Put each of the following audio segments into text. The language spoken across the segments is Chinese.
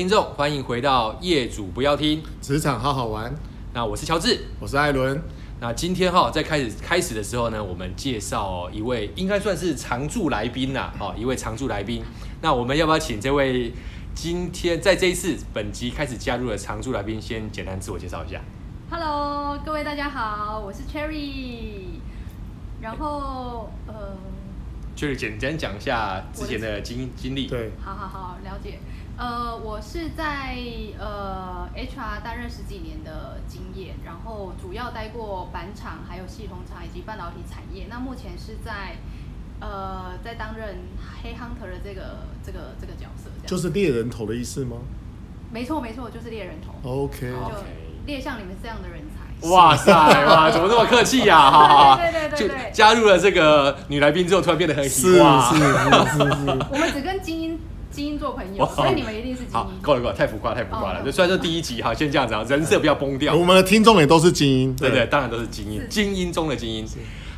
听众，欢迎回到业主不要听职场好好玩。那我是乔治，我是艾伦。那今天哈在开始开始的时候呢，我们介绍一位应该算是常驻来宾啦，哦，一位常驻来宾。那我们要不要请这位今天在这一次本集开始加入的常驻来宾先简单自我介绍一下？Hello，各位大家好，我是 Cherry。然后呃。就是简单讲一下之前的经经历。对，好好好，了解。呃，我是在呃 HR 担任十几年的经验，然后主要待过板厂、还有系统厂以及半导体产业。那目前是在呃在担任黑 hunter 的这个这个这个角色，就是猎人头的意思吗？没错没错，就是猎人头。OK，就猎像你们这样的人才。哇塞哇，怎么这么客气呀？哈哈，对对对对，就加入了这个女来宾之后，突然变得很喜欢。是是是 我们只跟精英精英做朋友，所以你们一定是精英。好，够了够了，太浮夸太浮夸了。就虽然说第一集哈，先这样子啊，人设不要崩掉。我们的听众也都是精英，对对，当然都是精英，精英中的精英。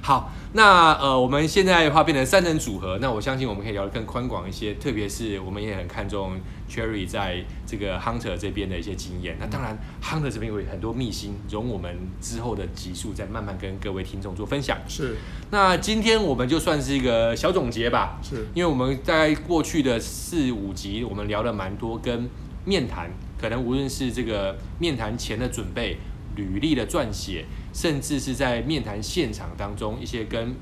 好，那呃，我们现在的话变成三人组合，那我相信我们可以聊得更宽广一些，特别是我们也很看重 Cherry 在这个 Hunter 这边的一些经验。那当然，Hunter 这边有很多秘辛，容我们之后的集数再慢慢跟各位听众做分享。是，那今天我们就算是一个小总结吧。是，因为我们在过去的四五集，我们聊了蛮多跟面谈，可能无论是这个面谈前的准备。履历的撰写，甚至是在面谈现场当中一些跟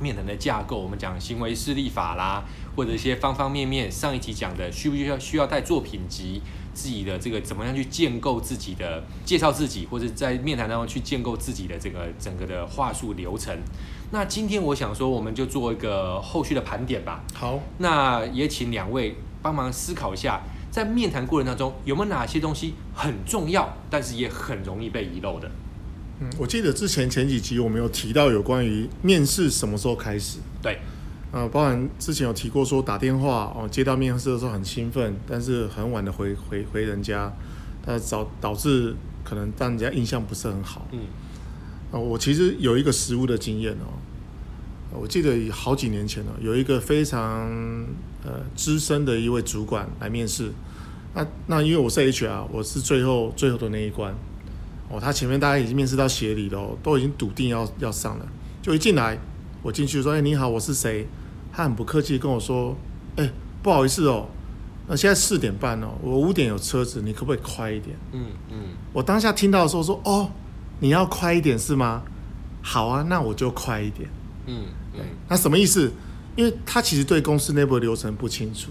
面谈的架构，我们讲行为示例法啦，或者一些方方面面。上一集讲的需不需要需要带作品集，自己的这个怎么样去建构自己的介绍自己，或者在面谈当中去建构自己的这个整个的话术流程。那今天我想说，我们就做一个后续的盘点吧。好，那也请两位帮忙思考一下。在面谈过程当中，有没有哪些东西很重要，但是也很容易被遗漏的？嗯，我记得之前前几集我们有提到有关于面试什么时候开始。对，呃，包含之前有提过说打电话哦，接到面试的时候很兴奋，但是很晚的回回回人家，呃，导导致可能让人家印象不是很好。嗯，呃，我其实有一个实物的经验哦，我记得好几年前了，有一个非常呃资深的一位主管来面试。那那因为我是 HR，我是最后最后的那一关，哦，他前面大家已经面试到协理了，都已经笃定要要上了，就一进来，我进去说，哎、欸，你好，我是谁？他很不客气跟我说，哎、欸，不好意思哦，那现在四点半哦，我五点有车子，你可不可以快一点？嗯嗯，我当下听到的时候说，哦，你要快一点是吗？好啊，那我就快一点。嗯嗯，那什么意思？因为他其实对公司内部的流程不清楚。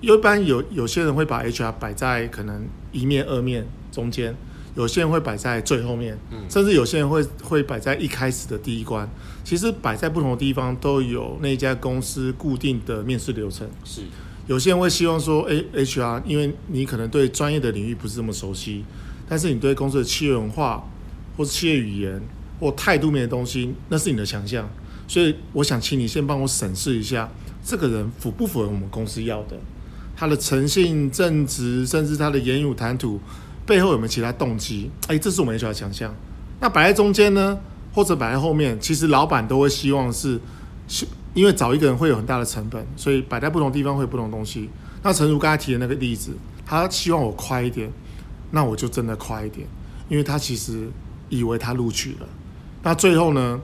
一般有有些人会把 HR 摆在可能一面二面中间，有些人会摆在最后面，嗯，甚至有些人会会摆在一开始的第一关。其实摆在不同的地方都有那家公司固定的面试流程。是，有些人会希望说，哎，HR，因为你可能对专业的领域不是这么熟悉，但是你对公司的企业文化或是企业语言或态度面的东西，那是你的强项。所以我想请你先帮我审视一下，这个人符不符合我们公司要的。他的诚信、正直，甚至他的言语谈吐背后有没有其他动机？哎，这是我们 HR 的强项。那摆在中间呢，或者摆在后面，其实老板都会希望是，因为找一个人会有很大的成本，所以摆在不同地方会有不同东西。那诚如刚才提的那个例子，他希望我快一点，那我就真的快一点，因为他其实以为他录取了。那最后呢，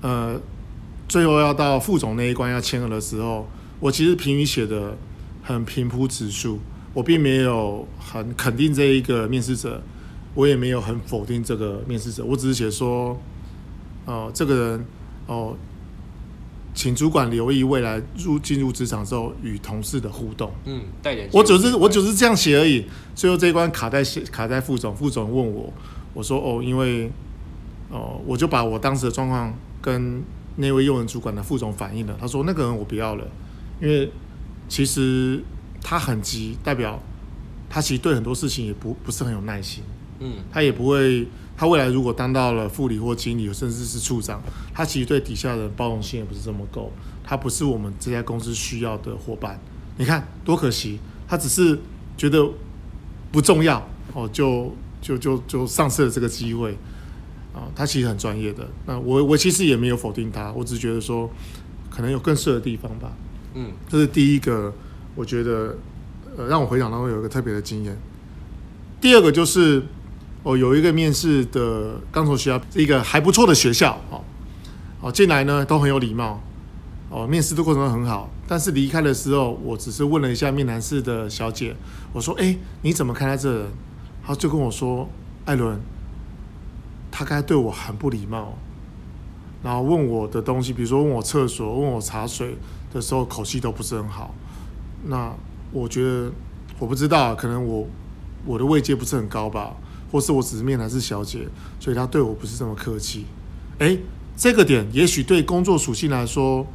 呃，最后要到副总那一关要签核的时候，我其实评语写的。很平铺直叙，我并没有很肯定这一个面试者，我也没有很否定这个面试者，我只是写说，哦、呃，这个人哦，请主管留意未来入进入职场之后与同事的互动。嗯，带点。我只是我只是这样写而已。最后这一关卡在卡在副总，副总问我，我说哦，因为哦、呃，我就把我当时的状况跟那位用人主管的副总反映了。他说那个人我不要了，因为。其实他很急，代表他其实对很多事情也不不是很有耐心。嗯，他也不会，他未来如果当到了副理或经理，甚至是处长，他其实对底下的包容性也不是这么够。他不是我们这家公司需要的伙伴。你看多可惜，他只是觉得不重要哦，就就就就丧失了这个机会啊。他其实很专业的。那我我其实也没有否定他，我只觉得说可能有更适合的地方吧。嗯，这是第一个，我觉得呃让我回想当中有一个特别的经验。第二个就是我有一个面试的刚从学校，一个还不错的学校哦，哦进来呢都很有礼貌，哦面试的过程很好，但是离开的时候，我只是问了一下面谈室的小姐，我说：“哎，你怎么看待这人？”她就跟我说：“艾伦，他刚才对我很不礼貌。”然后问我的东西，比如说问我厕所、问我茶水的时候，口气都不是很好。那我觉得我不知道，可能我我的位阶不是很高吧，或是我只是面谈是小姐，所以他对我不是这么客气。诶，这个点也许对工作属性来说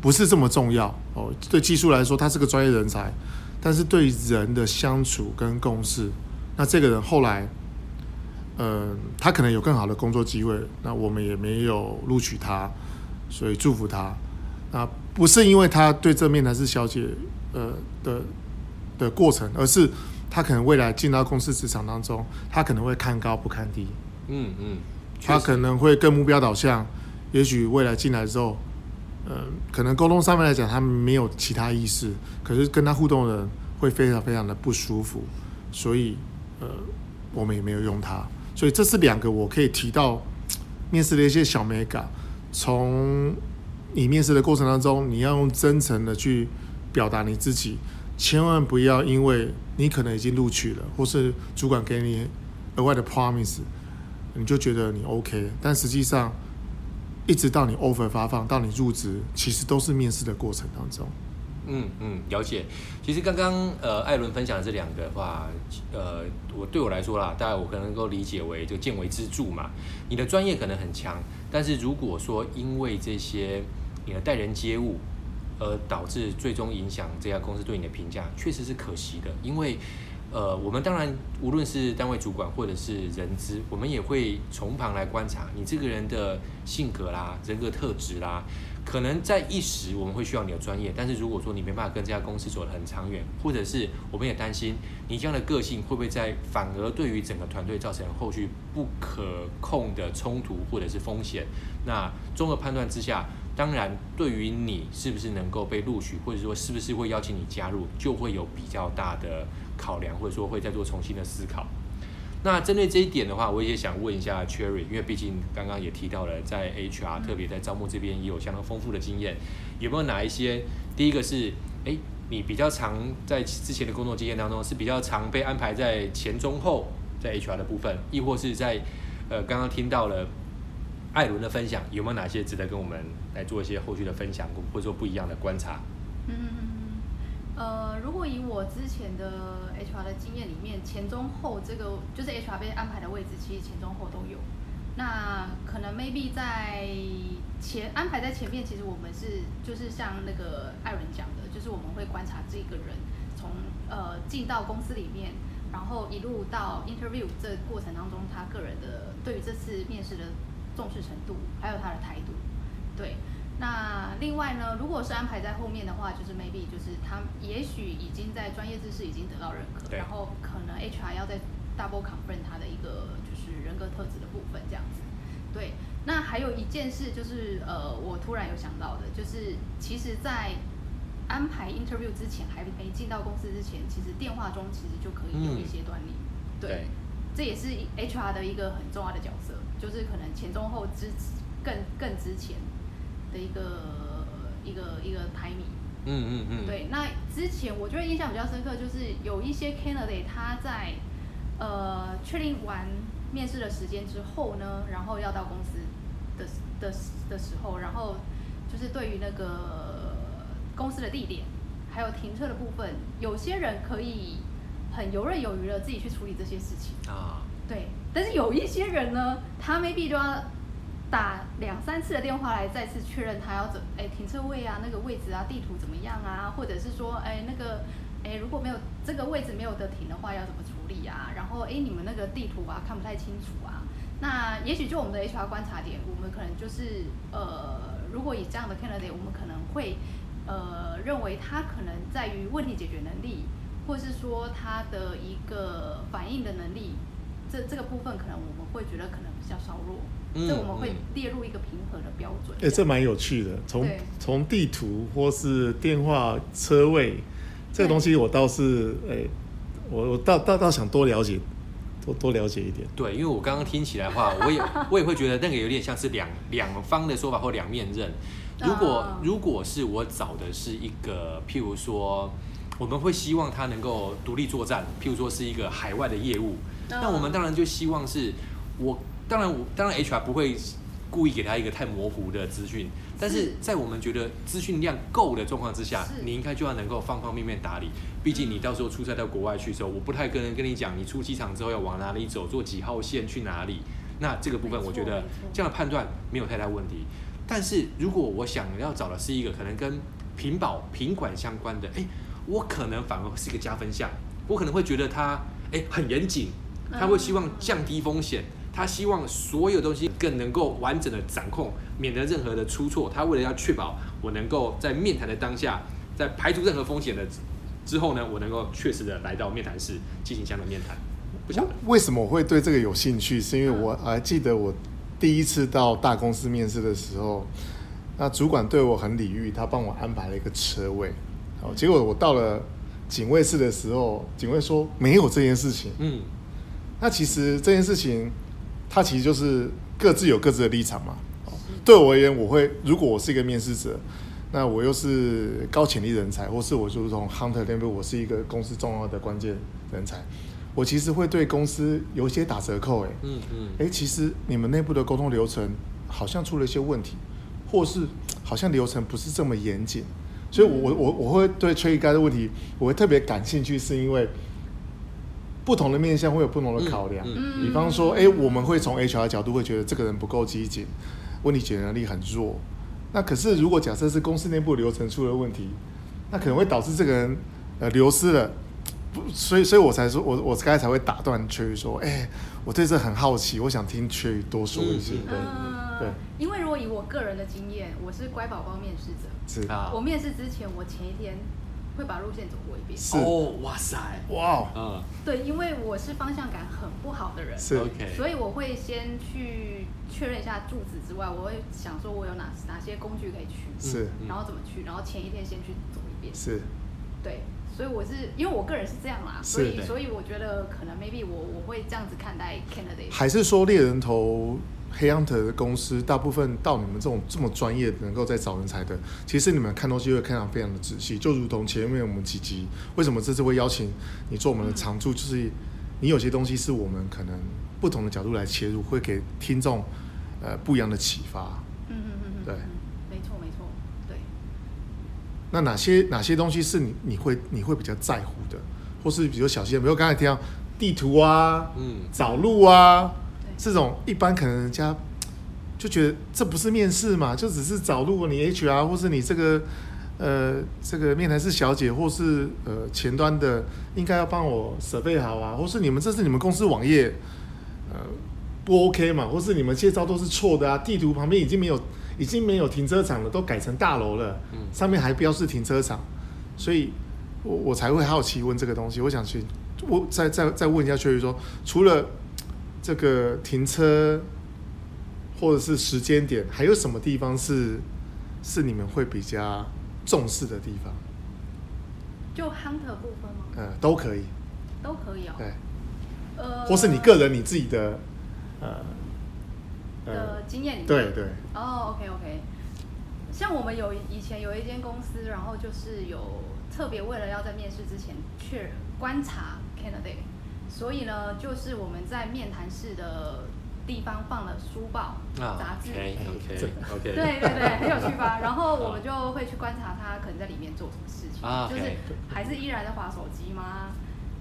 不是这么重要哦，对技术来说他是个专业人才，但是对人的相处跟共事，那这个人后来。嗯，他可能有更好的工作机会，那我们也没有录取他，所以祝福他。那不是因为他对这面男士小姐呃的的过程，而是他可能未来进到公司职场当中，他可能会看高不看低。嗯嗯，他可能会更目标导向，也许未来进来之后，呃，可能沟通上面来讲他没有其他意思，可是跟他互动的人会非常非常的不舒服，所以呃，我们也没有用他。所以这是两个我可以提到面试的一些小美感。从你面试的过程当中，你要用真诚的去表达你自己，千万不要因为你可能已经录取了，或是主管给你额外的 promise，你就觉得你 OK。但实际上，一直到你 offer 发放到你入职，其实都是面试的过程当中。嗯嗯，了解。其实刚刚呃，艾伦分享的这两个话，呃，我对我来说啦，大概我可能能够理解为就见微知著嘛。你的专业可能很强，但是如果说因为这些你的待人接物，而导致最终影响这家公司对你的评价，确实是可惜的。因为呃，我们当然无论是单位主管或者是人资，我们也会从旁来观察你这个人的性格啦、人格特质啦。可能在一时我们会需要你的专业，但是如果说你没办法跟这家公司走得很长远，或者是我们也担心你这样的个性会不会在反而对于整个团队造成后续不可控的冲突或者是风险，那综合判断之下，当然对于你是不是能够被录取，或者说是不是会邀请你加入，就会有比较大的考量，或者说会再做重新的思考。那针对这一点的话，我也想问一下 Cherry，因为毕竟刚刚也提到了，在 HR 特别在招募这边也有相当丰富的经验，有没有哪一些？第一个是，哎，你比较常在之前的工作经验当中是比较常被安排在前中后，在 HR 的部分，亦或是在呃刚刚听到了艾伦的分享，有没有哪些值得跟我们来做一些后续的分享，或者说不一样的观察？嗯。呃，如果以我之前的 HR 的经验里面，前中后这个就是 HR 被安排的位置，其实前中后都有。那可能 maybe 在前安排在前面，其实我们是就是像那个艾伦讲的，就是我们会观察这个人从呃进到公司里面，然后一路到 interview 这过程当中，他个人的对于这次面试的重视程度，还有他的态度，对。那另外呢，如果是安排在后面的话，就是 maybe 就是他也许已经在专业知识已经得到认可，然后可能 HR 要再 double confirm 他的一个就是人格特质的部分这样子。对，那还有一件事就是呃，我突然有想到的，就是其实，在安排 interview 之前，还没进到公司之前，其实电话中其实就可以有一些端倪。嗯、对，这也是 HR 的一个很重要的角色，就是可能前中后之更更之前。的一个一个一个排名，嗯嗯嗯，对。那之前我觉得印象比较深刻，就是有一些 candidate 他在呃确定完面试的时间之后呢，然后要到公司的的的时候，然后就是对于那个公司的地点还有停车的部分，有些人可以很游刃有余的自己去处理这些事情啊，对。但是有一些人呢，他 maybe 就要。打两三次的电话来再次确认他要怎哎停车位啊，那个位置啊，地图怎么样啊，或者是说哎那个哎如果没有这个位置没有得停的话要怎么处理啊？然后哎你们那个地图啊看不太清楚啊。那也许就我们的 HR 观察点，我们可能就是呃如果以这样的 candidate，我们可能会呃认为他可能在于问题解决能力，或是说他的一个反应的能力，这这个部分可能我们会觉得可能比较稍弱。这我们会列入一个平和的标准。哎、嗯，这蛮有趣的。从从地图或是电话车位这个东西我倒是哎，我我倒倒倒想多了解，多多了解一点。对，因为我刚刚听起来的话，我也我也会觉得那个有点像是两两方的说法或两面刃。如果如果是我找的是一个，譬如说，我们会希望他能够独立作战，譬如说是一个海外的业务，那我们当然就希望是我当然我当然 HR 不会。故意给他一个太模糊的资讯，但是在我们觉得资讯量够的状况之下，你应该就要能够方方面面打理。毕竟你到时候出差到国外去的时候，我不太可能跟你讲，你出机场之后要往哪里走，坐几号线去哪里。那这个部分，我觉得这样的判断没有太大问题。但是如果我想要找的是一个可能跟品保品管相关的，哎，我可能反而是一个加分项。我可能会觉得他哎很严谨，他会希望降低风险。他希望所有东西更能够完整的掌控，免得任何的出错。他为了要确保我能够在面谈的当下，在排除任何风险的之后呢，我能够确实的来到面谈室进行这样的面谈。不晓得为什么我会对这个有兴趣，是因为我还记得我第一次到大公司面试的时候，那主管对我很礼遇，他帮我安排了一个车位。好，结果我到了警卫室的时候，警卫说没有这件事情。嗯，那其实这件事情。它其实就是各自有各自的立场嘛。对我而言，我会如果我是一个面试者，那我又是高潜力人才，或是我就是从 hunter 那边，我是一个公司重要的关键人才，我其实会对公司有一些打折扣。哎，嗯嗯，哎，其实你们内部的沟通流程好像出了一些问题，或是好像流程不是这么严谨，所以我我我会对 trade guide 的问题，我会特别感兴趣，是因为。不同的面向会有不同的考量，嗯、比方说，哎、欸，我们会从 HR 的角度会觉得这个人不够积极，问题解决能力很弱。那可是如果假设是公司内部流程出了问题，那可能会导致这个人呃流失了。不，所以所以我才说，我我刚才才会打断 Cherry 说，哎、欸，我对这很好奇，我想听 Cherry 多说一些。对，嗯、对，因为如果以我个人的经验，我是乖宝宝面试者，是啊，我面试之前，我前一天。会把路线走过一遍。是。哦，哇塞，哇，嗯，对，因为我是方向感很不好的人，是。OK，所以我会先去确认一下住址之外，我会想说我有哪哪些工具可以去，是，然后怎么去，然后前一天先去走一遍，是，对，所以我是因为我个人是这样啦，所以所以我觉得可能 maybe 我我会这样子看待 candidate，还是说猎人头？黑 hunter 的公司大部分到你们这种这么专业，能够在找人才的，其实你们看东西会看得非常的仔细。就如同前面我们几集，为什么这次会邀请你做我们的常驻，就是你有些东西是我们可能不同的角度来切入，会给听众呃不一样的启发。嗯嗯嗯嗯，对，没错没错，对。那哪些哪些东西是你你会你会比较在乎的，或是比如小心，比如刚才提到地图啊，嗯，找路啊。这种一般可能人家 就觉得这不是面试嘛，就只是找如果，你 HR 或是你这个呃这个面谈室小姐，或是呃前端的应该要帮我设备好啊，或是你们这是你们公司网页呃不 OK 嘛，或是你们介绍都是错的啊，地图旁边已经没有已经没有停车场了，都改成大楼了，上面还标示停车场，所以我我才会好奇问这个东西，我想去我再再再问一下，确认说除了。这个停车或者是时间点，还有什么地方是是你们会比较重视的地方？就 hunter 部分吗？呃，都可以，都可以哦。对，呃，或是你个人你自己的呃的经验里面。对对。哦，OK OK。像我们有以前有一间公司，然后就是有特别为了要在面试之前确认观察 candidate。所以呢，就是我们在面谈室的地方放了书报、杂志，OK，OK，OK，对对对，很有趣吧？然后我们就会去观察他可能在里面做什么事情，就是还是依然在划手机吗？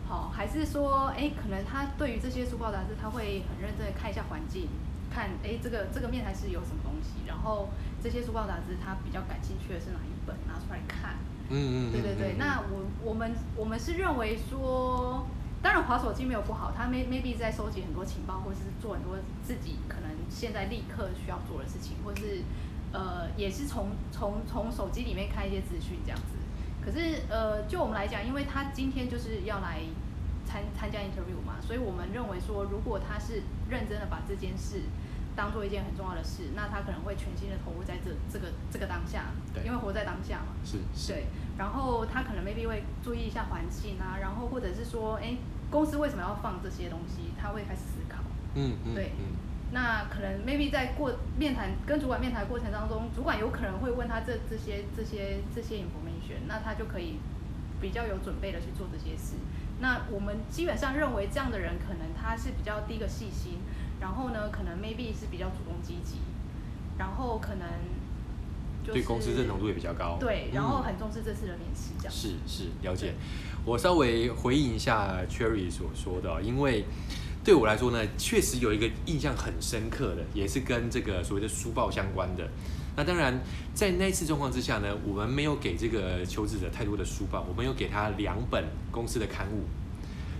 好，还是说，哎，可能他对于这些书报杂志，他会很认真的看一下环境，看，哎，这个这个面谈室有什么东西，然后这些书报杂志他比较感兴趣的是哪一本，拿出来看。嗯嗯，对对对。那我我们我们是认为说。当然，滑手机没有不好，他 may maybe 在收集很多情报，或是做很多自己可能现在立刻需要做的事情，或是呃，也是从从从手机里面看一些资讯这样子。可是呃，就我们来讲，因为他今天就是要来参参加 interview 嘛，所以我们认为说，如果他是认真的把这件事当做一件很重要的事，那他可能会全心的投入在这这个这个当下，对，因为活在当下嘛，是，是，对，然后他可能 maybe 会注意一下环境啊，然后或者是说，哎，公司为什么要放这些东西，他会开始思考，嗯嗯，对，嗯，那可能 maybe 在过面谈跟主管面谈过程当中，主管有可能会问他这这些这些这些 information，那他就可以比较有准备的去做这些事。那我们基本上认为这样的人，可能他是比较第一个细心，然后呢，可能 maybe 是比较主动积极，然后可能就是对公司认同度也比较高，对，然后很重视这次的面试，这样、嗯、是是了解。我稍微回应一下 Cherry 所说的，因为对我来说呢，确实有一个印象很深刻的，也是跟这个所谓的书报相关的。那当然，在那次状况之下呢，我们没有给这个求职者太多的书报，我们有给他两本公司的刊物。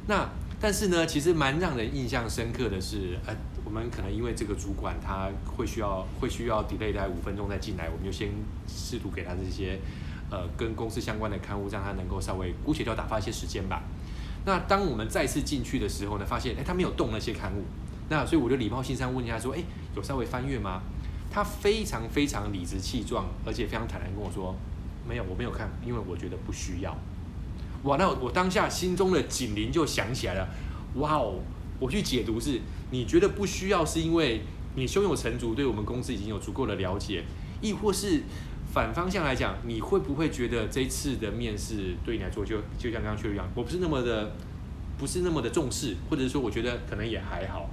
那但是呢，其实蛮让人印象深刻的是，呃，我们可能因为这个主管他会需要会需要 delay 大概五分钟再进来，我们就先试图给他这些呃跟公司相关的刊物，让他能够稍微姑且叫打发一些时间吧。那当我们再次进去的时候呢，发现哎他没有动那些刊物，那所以我就礼貌性上问一下说，哎有稍微翻阅吗？他非常非常理直气壮，而且非常坦然跟我说：“没有，我没有看，因为我觉得不需要。”哇，那我当下心中的警铃就响起来了。哇哦，我去解读是，你觉得不需要，是因为你胸有成竹，对我们公司已经有足够的了解，亦或是反方向来讲，你会不会觉得这次的面试对你来说就就像刚刚说的一样，我不是那么的不是那么的重视，或者是说我觉得可能也还好。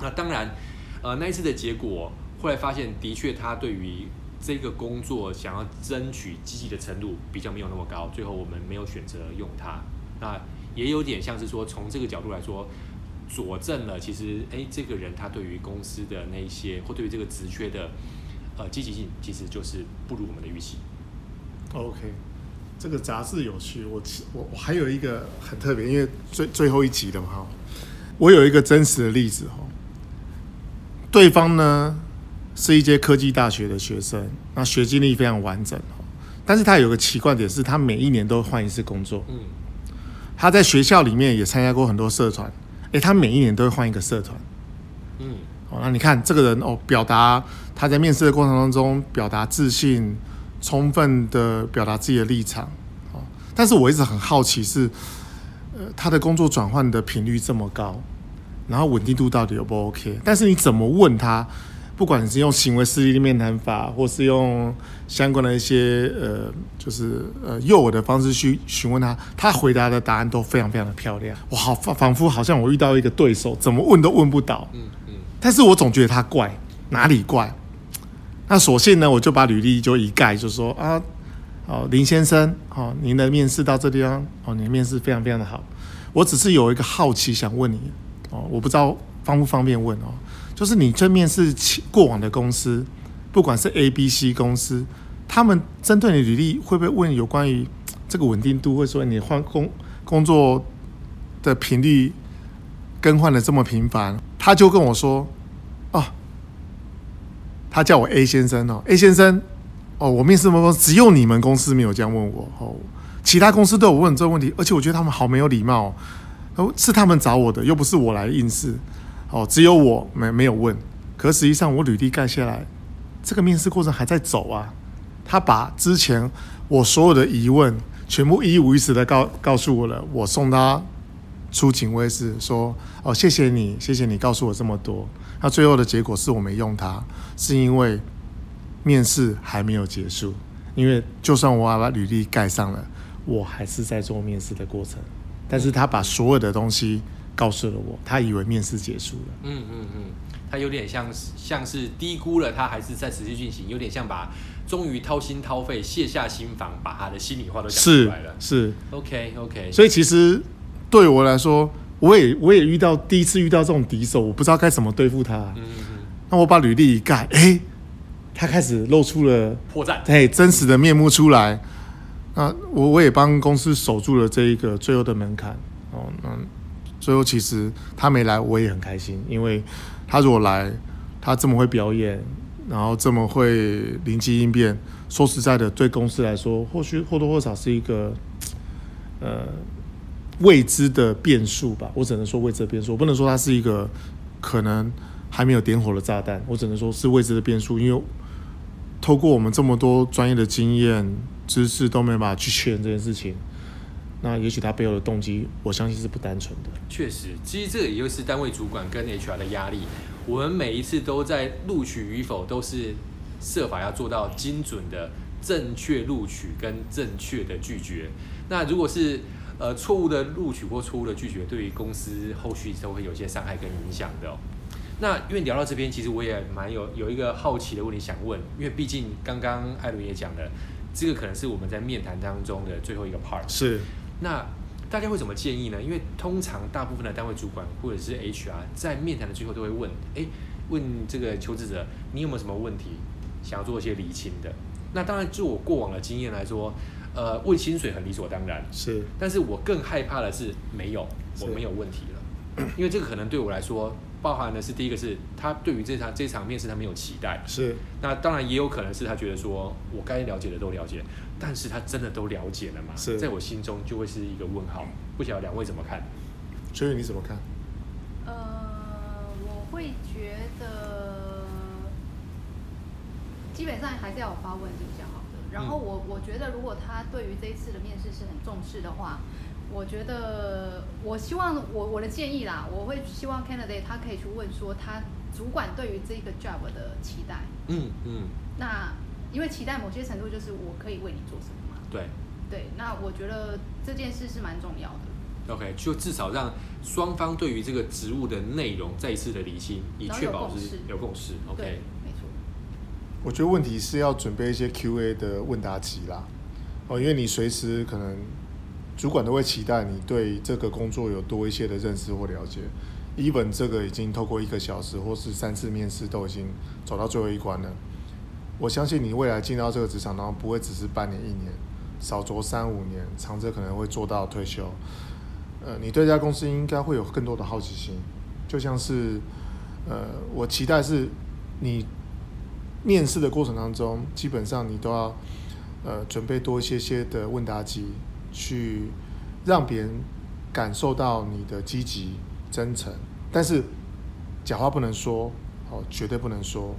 那当然，呃，那一次的结果。后来发现，的确，他对于这个工作想要争取积极的程度比较没有那么高。最后我们没有选择用他，那也有点像是说，从这个角度来说，佐证了其实，哎，这个人他对于公司的那些，或对于这个职缺的呃积极性，其实就是不如我们的预期。OK，这个杂志有趣，我我我还有一个很特别，因为最最后一集的嘛，我有一个真实的例子哈，对方呢。是一些科技大学的学生，那学经历非常完整，但是他有个奇怪点是，他每一年都换一次工作。嗯，他在学校里面也参加过很多社团，诶，他每一年都会换一个社团。嗯，好，那你看这个人哦，表达他在面试的过程当中表达自信，充分的表达自己的立场。但是我一直很好奇是，呃，他的工作转换的频率这么高，然后稳定度到底有不 OK？但是你怎么问他？不管是用行为示例的面谈法，或是用相关的一些呃，就是呃诱我的方式去询问他，他回答的答案都非常非常的漂亮。我好仿仿佛好像我遇到一个对手，怎么问都问不倒。嗯嗯。但是我总觉得他怪，哪里怪？那索性呢，我就把履历就一概就说啊，哦林先生，哦您的面试到这地方，哦您的面试非常非常的好。我只是有一个好奇想问你，哦我不知道方不方便问哦。就是你这面试过往的公司，不管是 A、B、C 公司，他们针对你履历会不会问有关于 这个稳定度，或者说你换工工作的频率更换的这么频繁？他就跟我说：“哦，他叫我 A 先生哦，A 先生哦，我面试过只有你们公司没有这样问我哦，其他公司都有问这个问题，而且我觉得他们好没有礼貌哦，是他们找我的，又不是我来应试。”哦，只有我没没有问，可实际上我履历盖下来，这个面试过程还在走啊。他把之前我所有的疑问全部一五一十的告告诉我了，我送他出警卫室说：“哦，谢谢你，谢谢你告诉我这么多。”那最后的结果是我没用他，是因为面试还没有结束，因为就算我把履历盖上了，我还是在做面试的过程，但是他把所有的东西。告诉了我，他以为面试结束了。嗯嗯嗯，他有点像像是低估了他还是在持续进行，有点像把终于掏心掏肺卸下心防，把他的心里话都讲出来了。是，是，OK OK。所以其实对我来说，我也我也遇到第一次遇到这种敌手，我不知道该怎么对付他。嗯嗯。那我把履历一盖，哎、他开始露出了破绽，哎，真实的面目出来。那我我也帮公司守住了这一个最后的门槛。哦，嗯。最后，其实他没来，我也很开心，因为他如果来，他这么会表演，然后这么会灵机应变。说实在的，对公司来说，或许或多或少是一个呃未知的变数吧。我只能说未知的变数，我不能说他是一个可能还没有点火的炸弹，我只能说是未知的变数。因为透过我们这么多专业的经验知识都没办法去确认这件事情，那也许他背后的动机，我相信是不单纯的。确实，其实这个也就是单位主管跟 HR 的压力。我们每一次都在录取与否，都是设法要做到精准的、正确录取跟正确的拒绝。那如果是呃错误的录取或错误的拒绝，对于公司后续都会有一些伤害跟影响的哦。那因为聊到这边，其实我也蛮有有一个好奇的问题想问，因为毕竟刚刚艾伦也讲了，这个可能是我们在面谈当中的最后一个 part。是。那大家会怎么建议呢？因为通常大部分的单位主管或者是 HR 在面谈的最后都会问，哎，问这个求职者，你有没有什么问题想要做一些厘清的？那当然，就我过往的经验来说，呃，问薪水很理所当然，是。但是我更害怕的是没有，我没有问题了，因为这个可能对我来说，包含的是第一个是他对于这场这场面试他没有期待，是。那当然也有可能是他觉得说我该了解的都了解。但是他真的都了解了吗？是，在我心中就会是一个问号。不晓得两位怎么看？所以你怎么看？呃，我会觉得基本上还是要有发问是比较好的。然后我我觉得，如果他对于这一次的面试是很重视的话，我觉得我希望我我的建议啦，我会希望 candidate 他可以去问说他主管对于这个 job 的期待。嗯嗯。那。因为期待某些程度就是我可以为你做什么嘛？对，对，那我觉得这件事是蛮重要的。OK，就至少让双方对于这个职务的内容再一次的理清，以确保是有共识。OK，没错。我觉得问题是要准备一些 QA 的问答集啦。哦，因为你随时可能主管都会期待你对这个工作有多一些的认识或了解。一本这个已经透过一个小时或是三次面试都已经走到最后一关了。我相信你未来进到这个职场然后，不会只是半年、一年，少则三五年，长则可能会做到退休。呃，你对这家公司应该会有更多的好奇心，就像是，呃，我期待是，你面试的过程当中，基本上你都要，呃，准备多一些些的问答集，去让别人感受到你的积极、真诚。但是，假话不能说，哦，绝对不能说，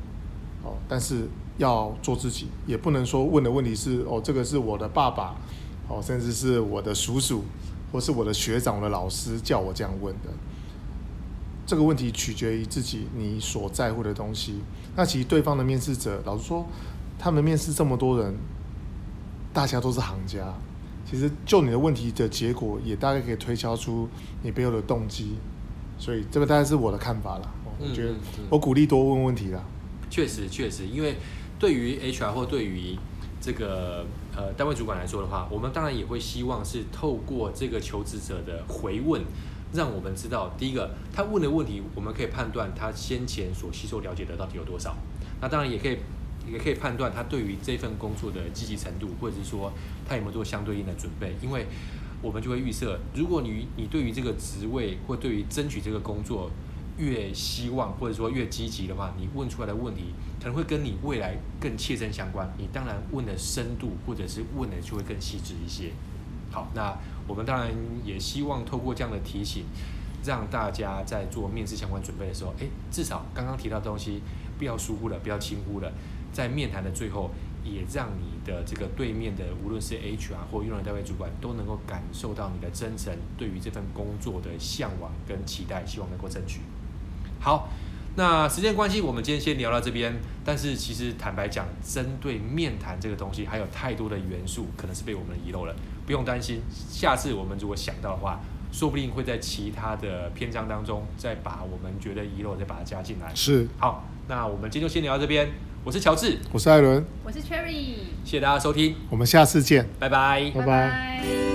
哦，但是。要做自己，也不能说问的问题是哦，这个是我的爸爸，哦，甚至是我的叔叔，或是我的学长、我的老师叫我这样问的。这个问题取决于自己你所在乎的东西。那其实对方的面试者，老实说，他们面试这么多人，大家都是行家。其实就你的问题的结果，也大概可以推敲出你背后的动机。所以这个大概是我的看法了。我觉得我鼓励多问问题啦。确实，确实，因为。对于 HR 或对于这个呃单位主管来说的话，我们当然也会希望是透过这个求职者的回问，让我们知道第一个他问的问题，我们可以判断他先前所吸收了解的到底有多少。那当然也可以也可以判断他对于这份工作的积极程度，或者是说他有没有做相对应的准备。因为我们就会预设，如果你你对于这个职位或对于争取这个工作，越希望或者说越积极的话，你问出来的问题可能会跟你未来更切身相关。你当然问的深度或者是问的就会更细致一些。好，那我们当然也希望透过这样的提醒，让大家在做面试相关准备的时候，诶，至少刚刚提到的东西不要疏忽了，不要轻忽了。在面谈的最后，也让你的这个对面的无论是 HR 或用人单位主管都能够感受到你的真诚，对于这份工作的向往跟期待，希望能够争取。好，那时间关系，我们今天先聊到这边。但是其实坦白讲，针对面谈这个东西，还有太多的元素，可能是被我们遗漏了。不用担心，下次我们如果想到的话，说不定会在其他的篇章当中，再把我们觉得遗漏，再把它加进来。是。好，那我们今天就先聊到这边。我是乔治，我是艾伦，我是 Cherry。谢谢大家收听，我们下次见，拜拜，拜拜。